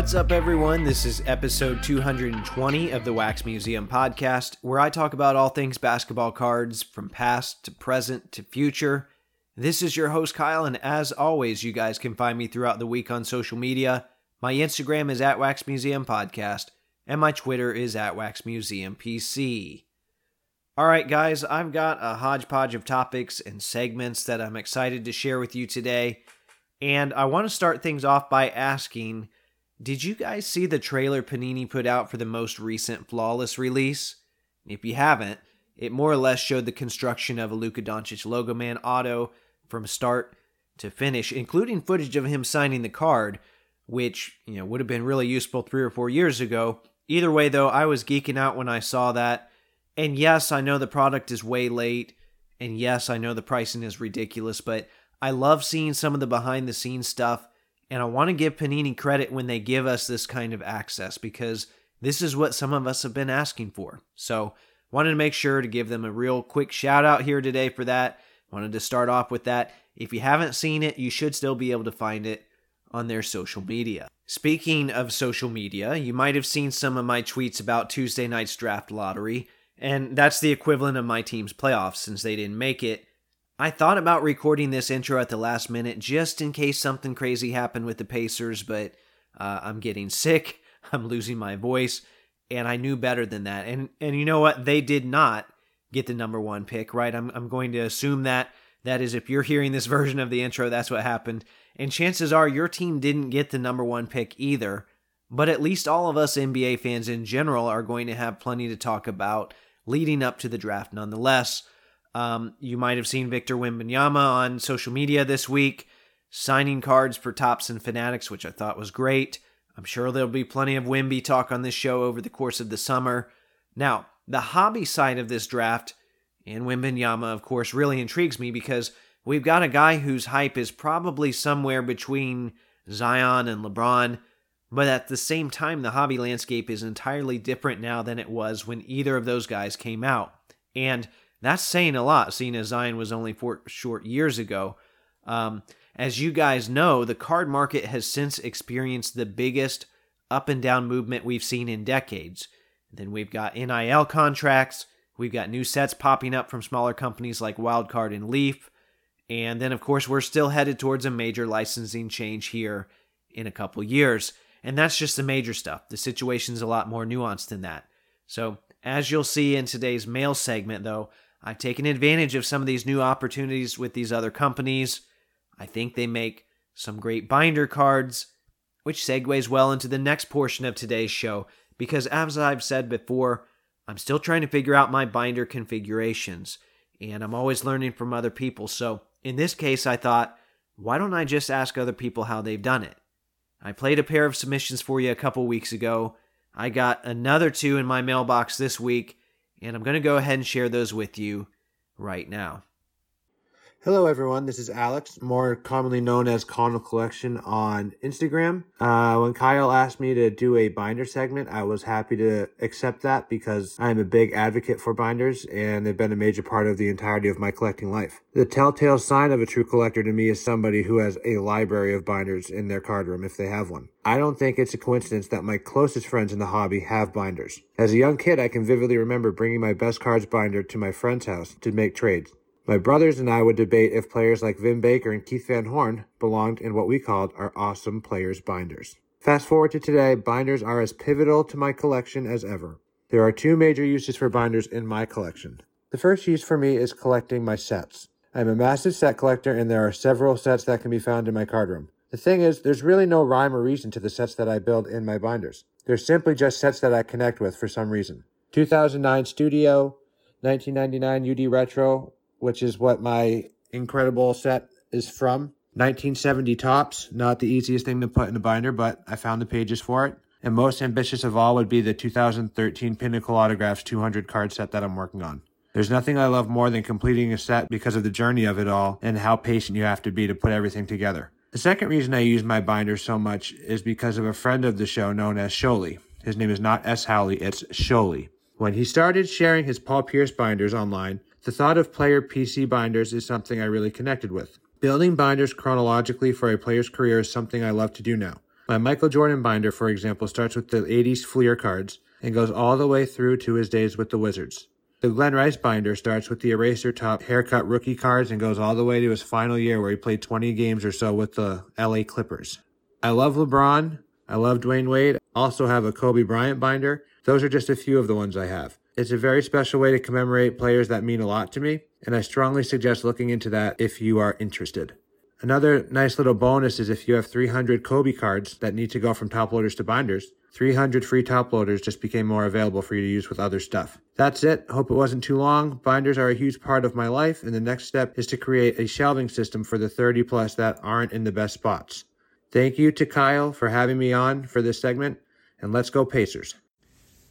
What's up, everyone? This is episode 220 of the Wax Museum podcast, where I talk about all things basketball cards from past to present to future. This is your host, Kyle, and as always, you guys can find me throughout the week on social media. My Instagram is at Wax Museum Podcast, and my Twitter is at Wax Museum PC. All right, guys, I've got a hodgepodge of topics and segments that I'm excited to share with you today. And I want to start things off by asking Did you guys see the trailer Panini put out for the most recent Flawless release? If you haven't, it more or less showed the construction of a Luka Doncic Logo Man auto from start to finish, including footage of him signing the card, which, you know, would have been really useful 3 or 4 years ago. Either way though, I was geeking out when I saw that and yes, I know the product is way late. And yes, I know the pricing is ridiculous, but I love seeing some of the behind the scenes stuff. And I want to give Panini credit when they give us this kind of access because this is what some of us have been asking for. So, wanted to make sure to give them a real quick shout out here today for that. Wanted to start off with that. If you haven't seen it, you should still be able to find it on their social media. Speaking of social media, you might have seen some of my tweets about Tuesday night's draft lottery. And that's the equivalent of my team's playoffs since they didn't make it. I thought about recording this intro at the last minute just in case something crazy happened with the Pacers, but uh, I'm getting sick, I'm losing my voice, and I knew better than that. And and you know what? They did not get the number one pick, right? I'm I'm going to assume that that is if you're hearing this version of the intro, that's what happened. And chances are your team didn't get the number one pick either. But at least all of us NBA fans in general are going to have plenty to talk about leading up to the draft nonetheless. Um, you might have seen Victor Wembanyama on social media this week signing cards for Topps and Fanatics, which I thought was great. I'm sure there'll be plenty of Wemby talk on this show over the course of the summer. Now, the hobby side of this draft, and Wembanyama, of course, really intrigues me because we've got a guy whose hype is probably somewhere between Zion and LeBron. But at the same time, the hobby landscape is entirely different now than it was when either of those guys came out. And that's saying a lot, seeing as Zion was only four short years ago. Um, as you guys know, the card market has since experienced the biggest up and down movement we've seen in decades. Then we've got NIL contracts, we've got new sets popping up from smaller companies like Wildcard and Leaf, and then, of course, we're still headed towards a major licensing change here in a couple years. And that's just the major stuff. The situation's a lot more nuanced than that. So, as you'll see in today's mail segment, though, I've taken advantage of some of these new opportunities with these other companies. I think they make some great binder cards, which segues well into the next portion of today's show, because as I've said before, I'm still trying to figure out my binder configurations, and I'm always learning from other people. So, in this case, I thought, why don't I just ask other people how they've done it? I played a pair of submissions for you a couple weeks ago. I got another two in my mailbox this week, and I'm going to go ahead and share those with you right now. Hello, everyone. This is Alex, more commonly known as Connell Collection on Instagram. Uh, when Kyle asked me to do a binder segment, I was happy to accept that because I'm a big advocate for binders and they've been a major part of the entirety of my collecting life. The telltale sign of a true collector to me is somebody who has a library of binders in their card room if they have one. I don't think it's a coincidence that my closest friends in the hobby have binders. As a young kid, I can vividly remember bringing my best cards binder to my friend's house to make trades. My brothers and I would debate if players like Vin Baker and Keith Van Horn belonged in what we called our awesome players binders. Fast forward to today, binders are as pivotal to my collection as ever. There are two major uses for binders in my collection. The first use for me is collecting my sets. I'm a massive set collector and there are several sets that can be found in my card room. The thing is, there's really no rhyme or reason to the sets that I build in my binders. They're simply just sets that I connect with for some reason. 2009 Studio, 1999 UD Retro, which is what my incredible set is from. 1970 Topps, not the easiest thing to put in a binder, but I found the pages for it. And most ambitious of all would be the 2013 Pinnacle Autographs 200 card set that I'm working on. There's nothing I love more than completing a set because of the journey of it all and how patient you have to be to put everything together. The second reason I use my binder so much is because of a friend of the show known as Sholey. His name is not S. Howley, it's Sholey. When he started sharing his Paul Pierce binders online, the thought of player PC binders is something I really connected with. Building binders chronologically for a player's career is something I love to do now. My Michael Jordan binder, for example, starts with the 80s Fleer cards and goes all the way through to his days with the Wizards. The Glen Rice binder starts with the eraser top haircut rookie cards and goes all the way to his final year where he played 20 games or so with the LA Clippers. I love LeBron. I love Dwyane Wade. Also have a Kobe Bryant binder. Those are just a few of the ones I have. It's a very special way to commemorate players that mean a lot to me, and I strongly suggest looking into that if you are interested. Another nice little bonus is if you have 300 Kobe cards that need to go from top loaders to binders, 300 free top loaders just became more available for you to use with other stuff. That's it. Hope it wasn't too long. Binders are a huge part of my life, and the next step is to create a shelving system for the 30 plus that aren't in the best spots. Thank you to Kyle for having me on for this segment, and let's go Pacers.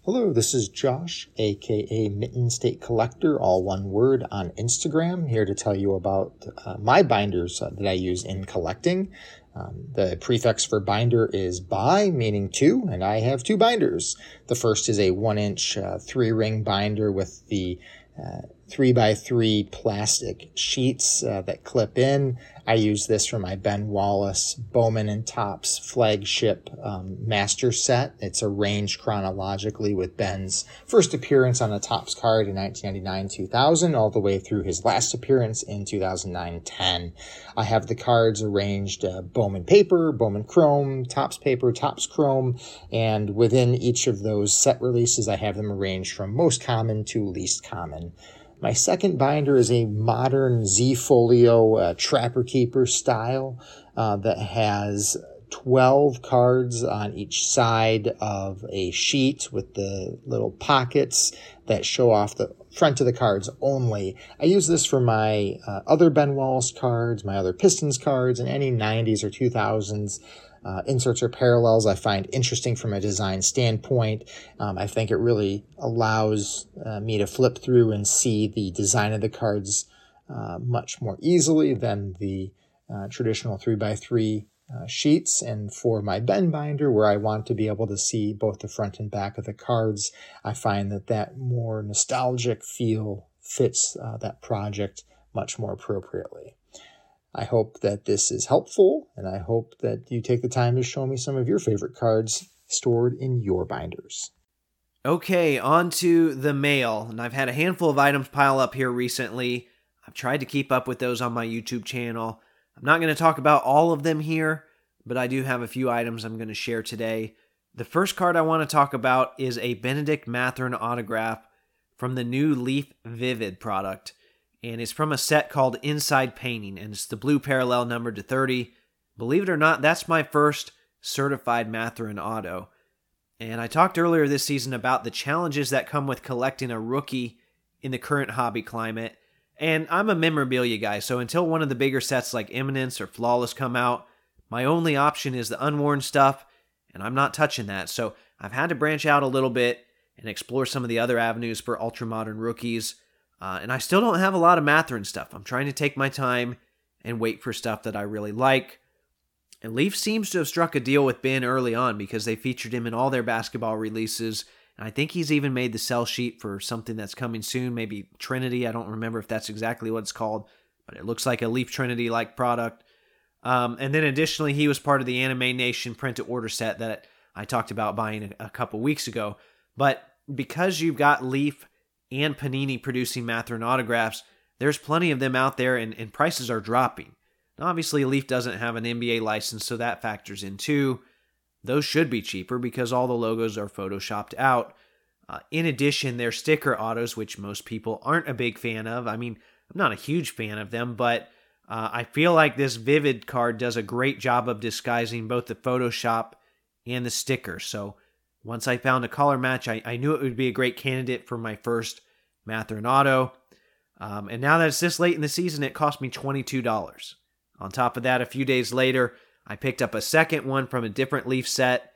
Hello, this is Josh, aka Mitten State Collector, all one word on Instagram, here to tell you about uh, my binders uh, that I use in collecting. Um, the prefix for binder is bi, meaning two, and I have two binders. The first is a one inch uh, three ring binder with the uh, three by three plastic sheets uh, that clip in. I use this for my Ben Wallace Bowman and Topps flagship um, master set. It's arranged chronologically with Ben's first appearance on a Topps card in 1999-2000 all the way through his last appearance in 2009-10. I have the cards arranged uh, Bowman paper, Bowman chrome, Topps paper, Topps chrome, and within each of those set releases I have them arranged from most common to least common. My second binder is a modern Z Folio uh, Trapper Keeper style uh, that has 12 cards on each side of a sheet with the little pockets that show off the front of the cards only. I use this for my uh, other Ben Wallace cards, my other Pistons cards, and any 90s or 2000s uh, inserts or parallels I find interesting from a design standpoint. Um, I think it really allows uh, me to flip through and see the design of the cards uh, much more easily than the uh, traditional 3x3 uh, sheets. And for my Ben binder, where I want to be able to see both the front and back of the cards, I find that that more nostalgic feel fits uh, that project much more appropriately. I hope that this is helpful, and I hope that you take the time to show me some of your favorite cards stored in your binders. Okay, on to the mail. And I've had a handful of items pile up here recently. I've tried to keep up with those on my YouTube channel. I'm not going to talk about all of them here, but I do have a few items I'm going to share today. The first card I want to talk about is a Benedict Mathurin autograph from the new Leaf Vivid product and it's from a set called Inside Painting, and it's the blue parallel number to 30. Believe it or not, that's my first certified Mathurin auto. And I talked earlier this season about the challenges that come with collecting a rookie in the current hobby climate. And I'm a memorabilia guy, so until one of the bigger sets like Eminence or Flawless come out, my only option is the unworn stuff, and I'm not touching that. So I've had to branch out a little bit and explore some of the other avenues for ultra modern rookies. Uh, and I still don't have a lot of Mathurin stuff. I'm trying to take my time and wait for stuff that I really like. And Leaf seems to have struck a deal with Ben early on because they featured him in all their basketball releases. And I think he's even made the sell sheet for something that's coming soon, maybe Trinity. I don't remember if that's exactly what it's called, but it looks like a Leaf Trinity like product. Um, and then additionally, he was part of the Anime Nation print to order set that I talked about buying a, a couple weeks ago. But because you've got Leaf and Panini producing Mathurin autographs, there's plenty of them out there and, and prices are dropping. Now, obviously, Leaf doesn't have an NBA license, so that factors in too. Those should be cheaper because all the logos are photoshopped out. Uh, in addition, their sticker autos, which most people aren't a big fan of. I mean, I'm not a huge fan of them, but uh, I feel like this Vivid card does a great job of disguising both the Photoshop and the sticker. So once I found a color match, I, I knew it would be a great candidate for my first Mathurin Auto. Um, and now that it's this late in the season, it cost me $22. On top of that, a few days later, I picked up a second one from a different Leaf set.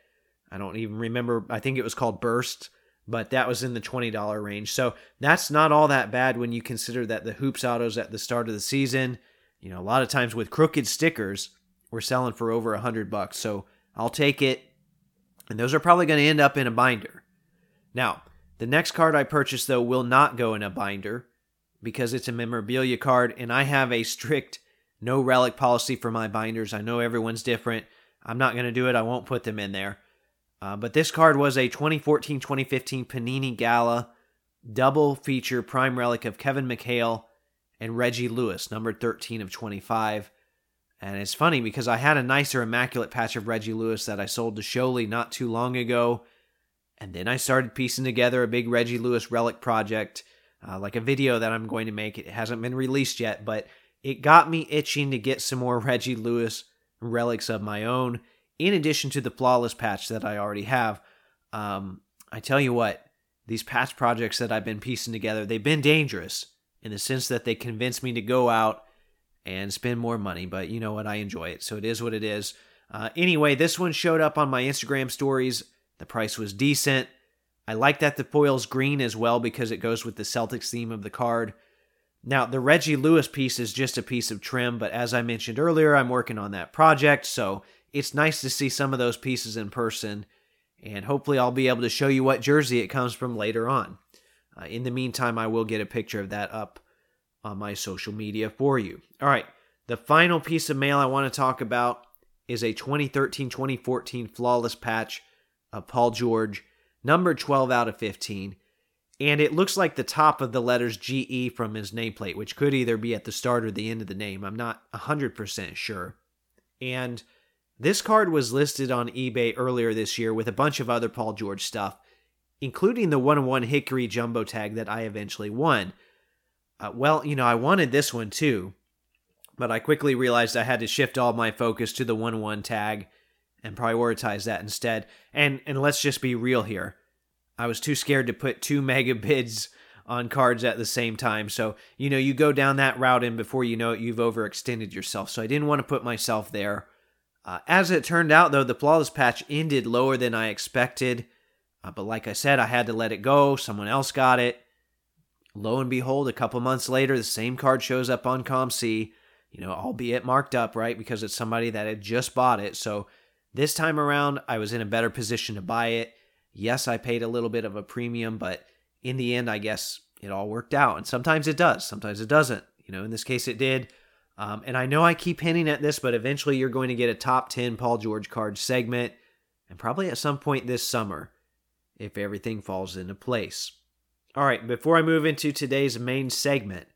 I don't even remember, I think it was called Burst, but that was in the $20 range. So that's not all that bad when you consider that the Hoops autos at the start of the season, you know, a lot of times with crooked stickers, we're selling for over a hundred bucks. So I'll take it and those are probably going to end up in a binder. Now, the next card I purchased, though, will not go in a binder because it's a memorabilia card, and I have a strict no relic policy for my binders. I know everyone's different. I'm not going to do it. I won't put them in there. Uh, but this card was a 2014 2015 Panini Gala double feature prime relic of Kevin McHale and Reggie Lewis, numbered 13 of 25. And it's funny because I had a nicer immaculate patch of Reggie Lewis that I sold to Sholey not too long ago. And then I started piecing together a big Reggie Lewis relic project, uh, like a video that I'm going to make. It hasn't been released yet, but it got me itching to get some more Reggie Lewis relics of my own, in addition to the flawless patch that I already have. Um, I tell you what, these patch projects that I've been piecing together, they've been dangerous in the sense that they convince me to go out and spend more money. But you know what? I enjoy it. So it is what it is. Uh, anyway, this one showed up on my Instagram stories. The price was decent. I like that the foil's green as well because it goes with the Celtics theme of the card. Now, the Reggie Lewis piece is just a piece of trim, but as I mentioned earlier, I'm working on that project, so it's nice to see some of those pieces in person, and hopefully, I'll be able to show you what jersey it comes from later on. Uh, in the meantime, I will get a picture of that up on my social media for you. All right, the final piece of mail I want to talk about is a 2013 2014 flawless patch of Paul George, number 12 out of 15. And it looks like the top of the letters GE from his nameplate, which could either be at the start or the end of the name. I'm not 100% sure. And this card was listed on eBay earlier this year with a bunch of other Paul George stuff, including the 101 Hickory Jumbo tag that I eventually won. Uh, well, you know, I wanted this one too, but I quickly realized I had to shift all my focus to the 101 tag and prioritize that instead. And and let's just be real here. I was too scared to put two mega bids on cards at the same time. So, you know, you go down that route and before you know it, you've overextended yourself. So I didn't want to put myself there. Uh, as it turned out, though, the flawless patch ended lower than I expected. Uh, but like I said, I had to let it go. Someone else got it. Lo and behold, a couple months later, the same card shows up on COMC, you know, albeit marked up, right? Because it's somebody that had just bought it. So this time around, I was in a better position to buy it. Yes, I paid a little bit of a premium, but in the end, I guess it all worked out. And sometimes it does, sometimes it doesn't. You know, in this case, it did. Um, and I know I keep hinting at this, but eventually you're going to get a top 10 Paul George card segment, and probably at some point this summer, if everything falls into place. All right, before I move into today's main segment,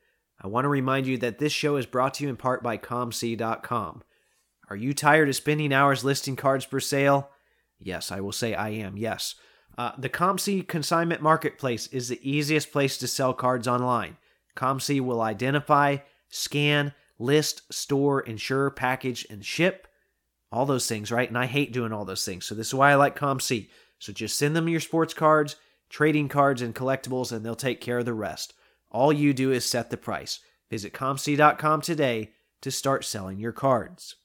I want to remind you that this show is brought to you in part by ComC.com. Are you tired of spending hours listing cards for sale? Yes, I will say I am, yes. Uh, the ComC consignment marketplace is the easiest place to sell cards online. ComC will identify, scan, list, store, insure, package, and ship. All those things, right? And I hate doing all those things. So this is why I like ComC. So just send them your sports cards trading cards, and collectibles, and they'll take care of the rest. All you do is set the price. Visit ComC.com today to start selling your cards.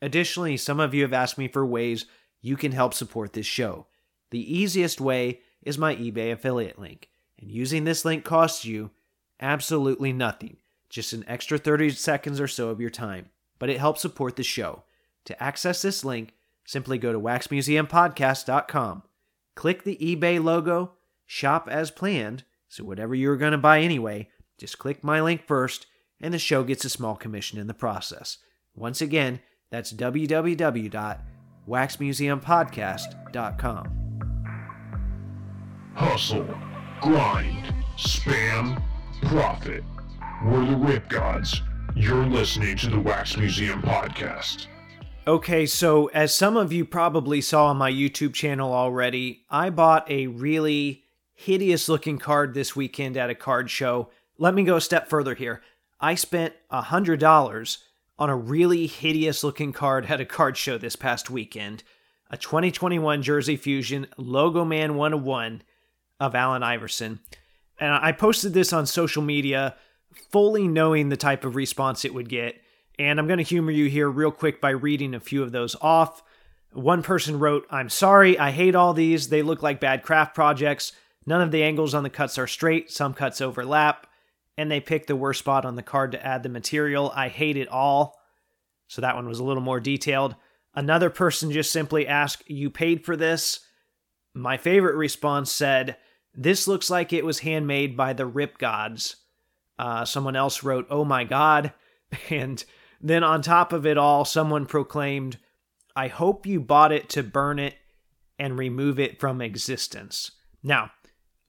Additionally, some of you have asked me for ways you can help support this show. The easiest way is my eBay affiliate link, and using this link costs you absolutely nothing, just an extra 30 seconds or so of your time, but it helps support the show. To access this link, simply go to waxmuseumpodcast.com Click the eBay logo, shop as planned, so whatever you're going to buy anyway, just click my link first, and the show gets a small commission in the process. Once again, that's www.waxmuseumpodcast.com. Hustle, grind, spam, profit. We're the Rip Gods. You're listening to the Wax Museum Podcast. Okay, so as some of you probably saw on my YouTube channel already, I bought a really hideous looking card this weekend at a card show. Let me go a step further here. I spent $100 on a really hideous looking card at a card show this past weekend a 2021 Jersey Fusion Logo Man 101 of Allen Iverson. And I posted this on social media, fully knowing the type of response it would get. And I'm going to humor you here real quick by reading a few of those off. One person wrote, I'm sorry, I hate all these. They look like bad craft projects. None of the angles on the cuts are straight, some cuts overlap, and they picked the worst spot on the card to add the material. I hate it all. So that one was a little more detailed. Another person just simply asked, You paid for this? My favorite response said, This looks like it was handmade by the Rip Gods. Uh, someone else wrote, Oh my God. And then on top of it all, someone proclaimed, I hope you bought it to burn it and remove it from existence. Now,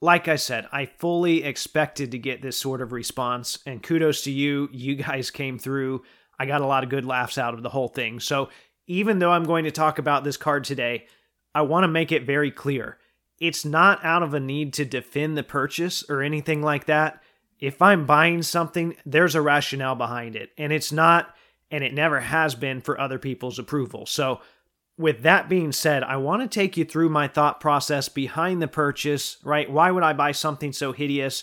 like I said, I fully expected to get this sort of response, and kudos to you. You guys came through. I got a lot of good laughs out of the whole thing. So, even though I'm going to talk about this card today, I want to make it very clear. It's not out of a need to defend the purchase or anything like that. If I'm buying something, there's a rationale behind it, and it's not, and it never has been for other people's approval. So, with that being said, I want to take you through my thought process behind the purchase, right? Why would I buy something so hideous?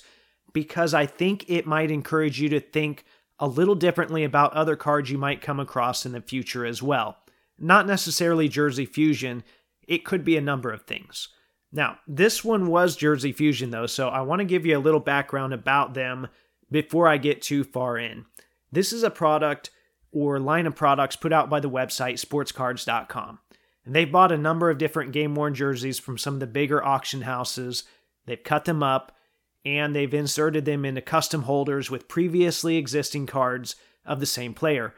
Because I think it might encourage you to think a little differently about other cards you might come across in the future as well. Not necessarily Jersey Fusion, it could be a number of things. Now, this one was Jersey Fusion though, so I want to give you a little background about them before I get too far in. This is a product or line of products put out by the website sportscards.com. And they've bought a number of different game worn jerseys from some of the bigger auction houses. They've cut them up and they've inserted them into custom holders with previously existing cards of the same player.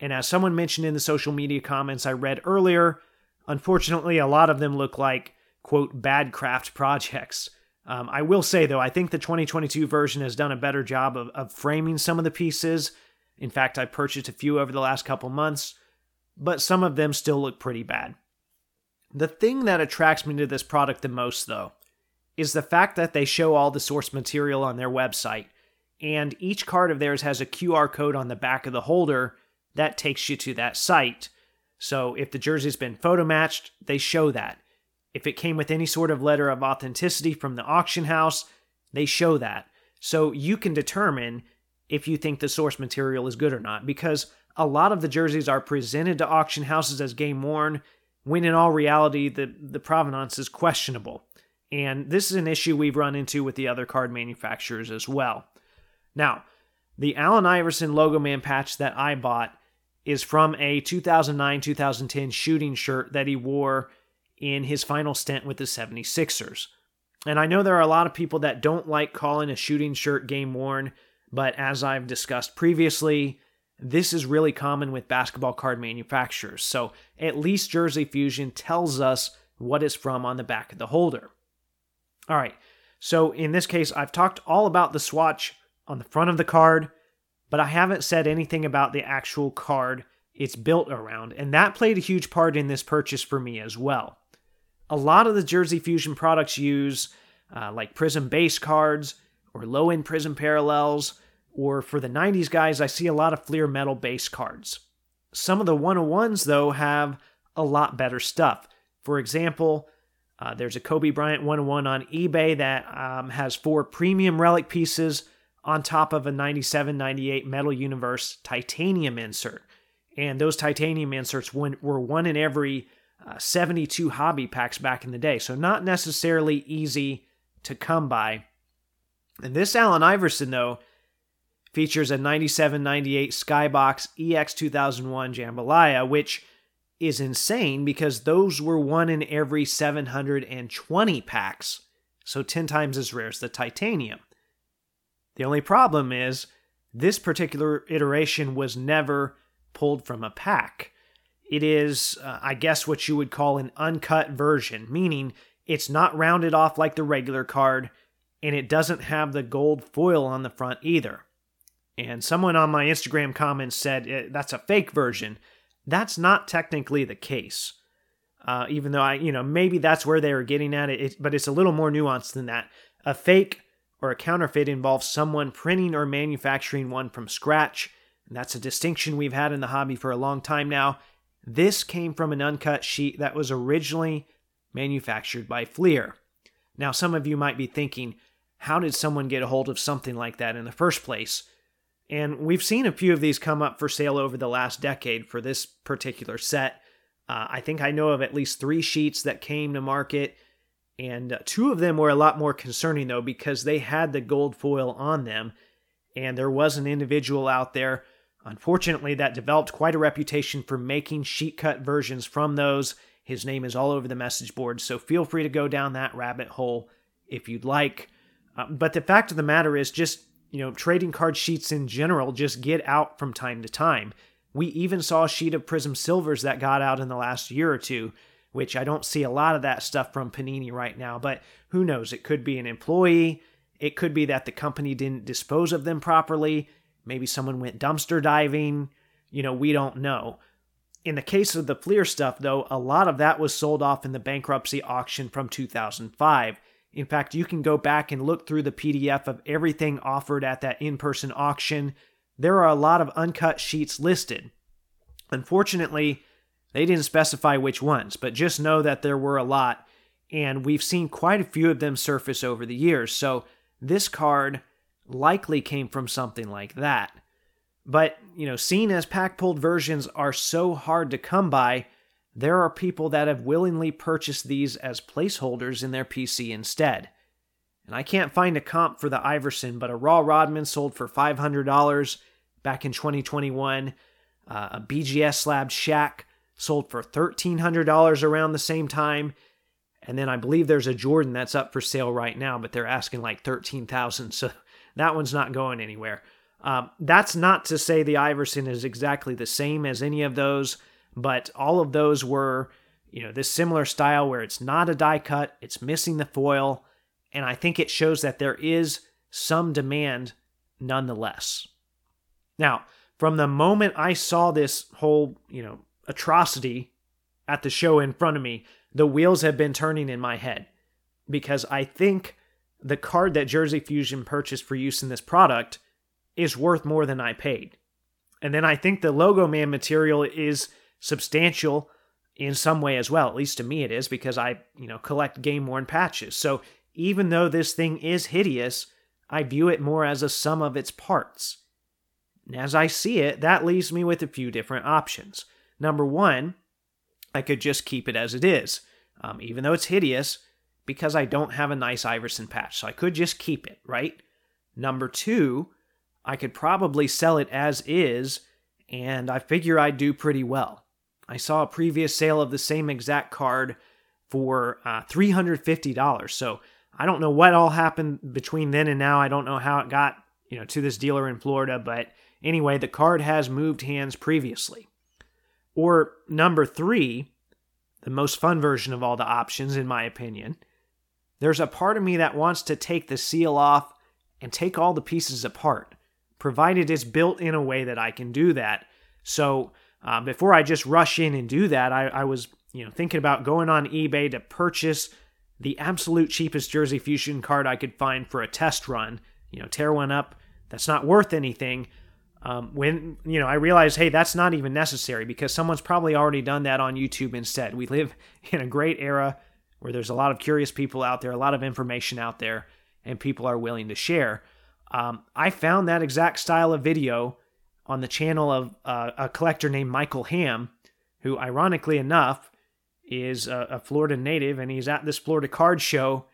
And as someone mentioned in the social media comments I read earlier, unfortunately, a lot of them look like, quote, bad craft projects. Um, I will say, though, I think the 2022 version has done a better job of, of framing some of the pieces in fact, I purchased a few over the last couple months, but some of them still look pretty bad. The thing that attracts me to this product the most, though, is the fact that they show all the source material on their website, and each card of theirs has a QR code on the back of the holder that takes you to that site. So if the jersey's been photo matched, they show that. If it came with any sort of letter of authenticity from the auction house, they show that. So you can determine if you think the source material is good or not, because a lot of the jerseys are presented to auction houses as game worn, when in all reality, the, the provenance is questionable. And this is an issue we've run into with the other card manufacturers as well. Now, the Allen Iverson logo man patch that I bought is from a 2009 2010 shooting shirt that he wore in his final stint with the 76ers. And I know there are a lot of people that don't like calling a shooting shirt game worn but as I've discussed previously, this is really common with basketball card manufacturers. So at least Jersey Fusion tells us what is from on the back of the holder. All right, so in this case, I've talked all about the swatch on the front of the card, but I haven't said anything about the actual card it's built around, and that played a huge part in this purchase for me as well. A lot of the Jersey Fusion products use uh, like Prizm base cards or low end Prizm parallels, or for the 90s guys, I see a lot of Fleer metal base cards. Some of the 101s, though, have a lot better stuff. For example, uh, there's a Kobe Bryant 101 on eBay that um, has four premium relic pieces on top of a 97 98 Metal Universe titanium insert. And those titanium inserts were one in every uh, 72 hobby packs back in the day. So, not necessarily easy to come by. And this Allen Iverson, though, features a 97 98 Skybox EX 2001 Jambalaya, which is insane because those were one in every 720 packs, so 10 times as rare as the titanium. The only problem is this particular iteration was never pulled from a pack. It is, uh, I guess, what you would call an uncut version, meaning it's not rounded off like the regular card, and it doesn't have the gold foil on the front either. And someone on my Instagram comments said eh, that's a fake version. That's not technically the case. Uh, even though I, you know, maybe that's where they were getting at it, it, but it's a little more nuanced than that. A fake or a counterfeit involves someone printing or manufacturing one from scratch. And that's a distinction we've had in the hobby for a long time now. This came from an uncut sheet that was originally manufactured by Fleer. Now, some of you might be thinking, how did someone get a hold of something like that in the first place? And we've seen a few of these come up for sale over the last decade for this particular set. Uh, I think I know of at least three sheets that came to market, and uh, two of them were a lot more concerning though because they had the gold foil on them, and there was an individual out there, unfortunately, that developed quite a reputation for making sheet cut versions from those. His name is all over the message board, so feel free to go down that rabbit hole if you'd like. Uh, but the fact of the matter is, just you know, trading card sheets in general just get out from time to time. We even saw a sheet of Prizm Silvers that got out in the last year or two, which I don't see a lot of that stuff from Panini right now, but who knows? It could be an employee. It could be that the company didn't dispose of them properly. Maybe someone went dumpster diving. You know, we don't know. In the case of the Fleer stuff, though, a lot of that was sold off in the bankruptcy auction from 2005. In fact, you can go back and look through the PDF of everything offered at that in person auction. There are a lot of uncut sheets listed. Unfortunately, they didn't specify which ones, but just know that there were a lot, and we've seen quite a few of them surface over the years. So this card likely came from something like that. But, you know, seeing as pack pulled versions are so hard to come by, there are people that have willingly purchased these as placeholders in their PC instead. And I can't find a comp for the Iverson, but a Raw Rodman sold for $500 back in 2021. Uh, a BGS slabbed Shaq sold for $1,300 around the same time. And then I believe there's a Jordan that's up for sale right now, but they're asking like 13000 So that one's not going anywhere. Um, that's not to say the Iverson is exactly the same as any of those but all of those were, you know, this similar style where it's not a die cut, it's missing the foil, and I think it shows that there is some demand nonetheless. Now, from the moment I saw this whole, you know, atrocity at the show in front of me, the wheels have been turning in my head because I think the card that Jersey Fusion purchased for use in this product is worth more than I paid. And then I think the Logo Man material is substantial in some way as well. At least to me it is because I, you know, collect game worn patches. So even though this thing is hideous, I view it more as a sum of its parts. And as I see it, that leaves me with a few different options. Number one, I could just keep it as it is, um, even though it's hideous, because I don't have a nice Iverson patch. So I could just keep it, right? Number two, I could probably sell it as is, and I figure I'd do pretty well. I saw a previous sale of the same exact card for uh, $350. So I don't know what all happened between then and now. I don't know how it got, you know, to this dealer in Florida, but anyway, the card has moved hands previously. Or number 3, the most fun version of all the options in my opinion. There's a part of me that wants to take the seal off and take all the pieces apart, provided it's built in a way that I can do that. So uh, before I just rush in and do that, I, I was you know thinking about going on eBay to purchase the absolute cheapest Jersey Fusion card I could find for a test run. You know, tear one up that's not worth anything. Um, when you know, I realized, hey, that's not even necessary because someone's probably already done that on YouTube instead. We live in a great era where there's a lot of curious people out there, a lot of information out there, and people are willing to share. Um, I found that exact style of video on the channel of uh, a collector named Michael Ham, who, ironically enough, is a, a, Florida native, and he's at this Florida card show.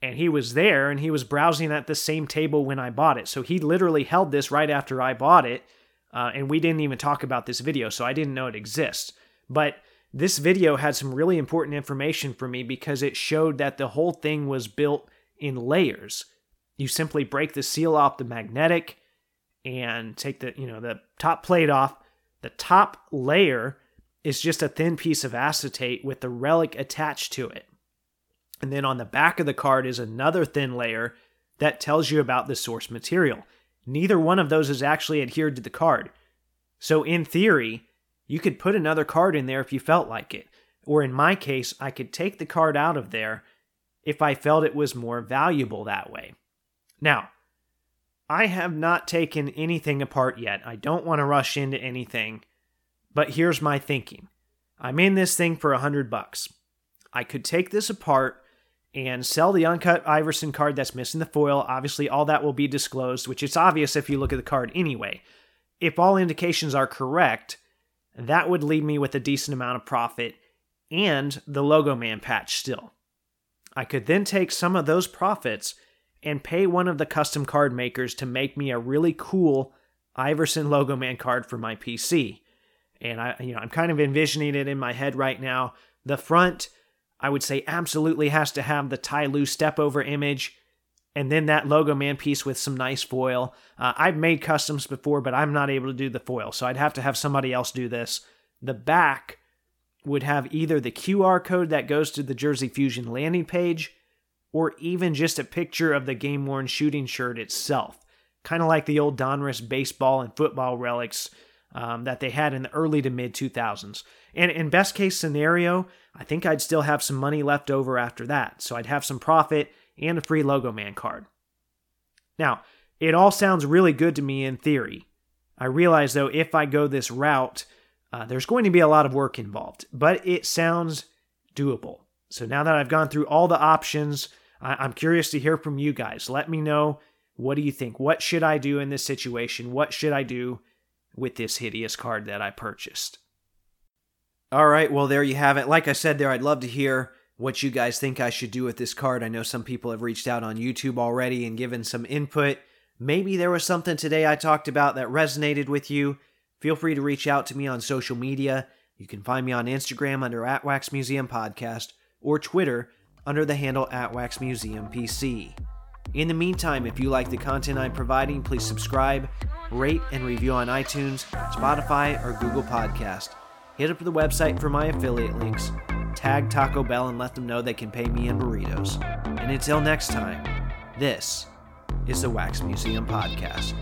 And he was there and he was browsing at the same table when I bought it. So he literally held this right after I bought it. Uh, and we didn't even talk about this video, so I didn't know it exists. But this video had some really important information for me because it showed that the whole thing was built in layers. You simply break the seal off the magnetic, and take the, you know, the top plate off. The top layer is just a thin piece of acetate with the relic attached to it. And then on the back of the card is another thin layer that tells you about the source material. Neither one of those is actually adhered to the card. So, in theory, you could put another card in there if you felt like it. Or in my case, I could take the card out of there if I felt it was more valuable that way. Now, I have not taken anything apart yet. I don't want to rush into anything. But here's my thinking. I'm in this thing for a hundred bucks. I could take this apart and sell the uncut Iverson card that's missing the foil. Obviously, all that will be disclosed, which is obvious if you look at the card anyway. If all indications are correct, that would leave me with a decent amount of profit and the Logo Man patch still. I could then take some of those profits and pay one of the custom card makers to make me a really cool Iverson Logo Man card for my PC. And I you know, I'm kind of envisioning it in my head right now. The front I would say absolutely has to have the Ty Lue step over image and then that logo man piece with some nice foil. Uh, I've made customs before, but I'm not able to do the foil, so I'd have to have somebody else do this. The back would have either the QR code that goes to the Jersey Fusion landing page or even just a picture of the game worn shooting shirt itself, kind of like the old Donruss baseball and football relics um, that they had in the early to mid 2000s. And in best case scenario, I think I'd still have some money left over after that, so I'd have some profit and a free Logo Man card. Now, it all sounds really good to me in theory. I realize, though, if I go this route, uh, there's going to be a lot of work involved, but it sounds doable. So now that I've gone through all the options, I- I'm curious to hear from you guys. Let me know what do you think? What should I do in this situation? What should I do with this hideous card that I purchased? All right, well, there you have it. Like I said there, I'd love to hear what you guys think I should do with this card. I know some people have reached out on YouTube already and given some input. Maybe there was something today I talked about that resonated with you. Feel free to reach out to me on social media. You can find me on Instagram under at Wax Museum Podcast or Twitter under the handle at Wax Museum PC. In the meantime, if you like the content I'm providing, please subscribe, rate, and review on iTunes, Spotify, or Google Podcast. Hit up the website for my affiliate links, tag Taco Bell, and let them know they can pay me in burritos. And until next time, this is the Wax Museum Podcast.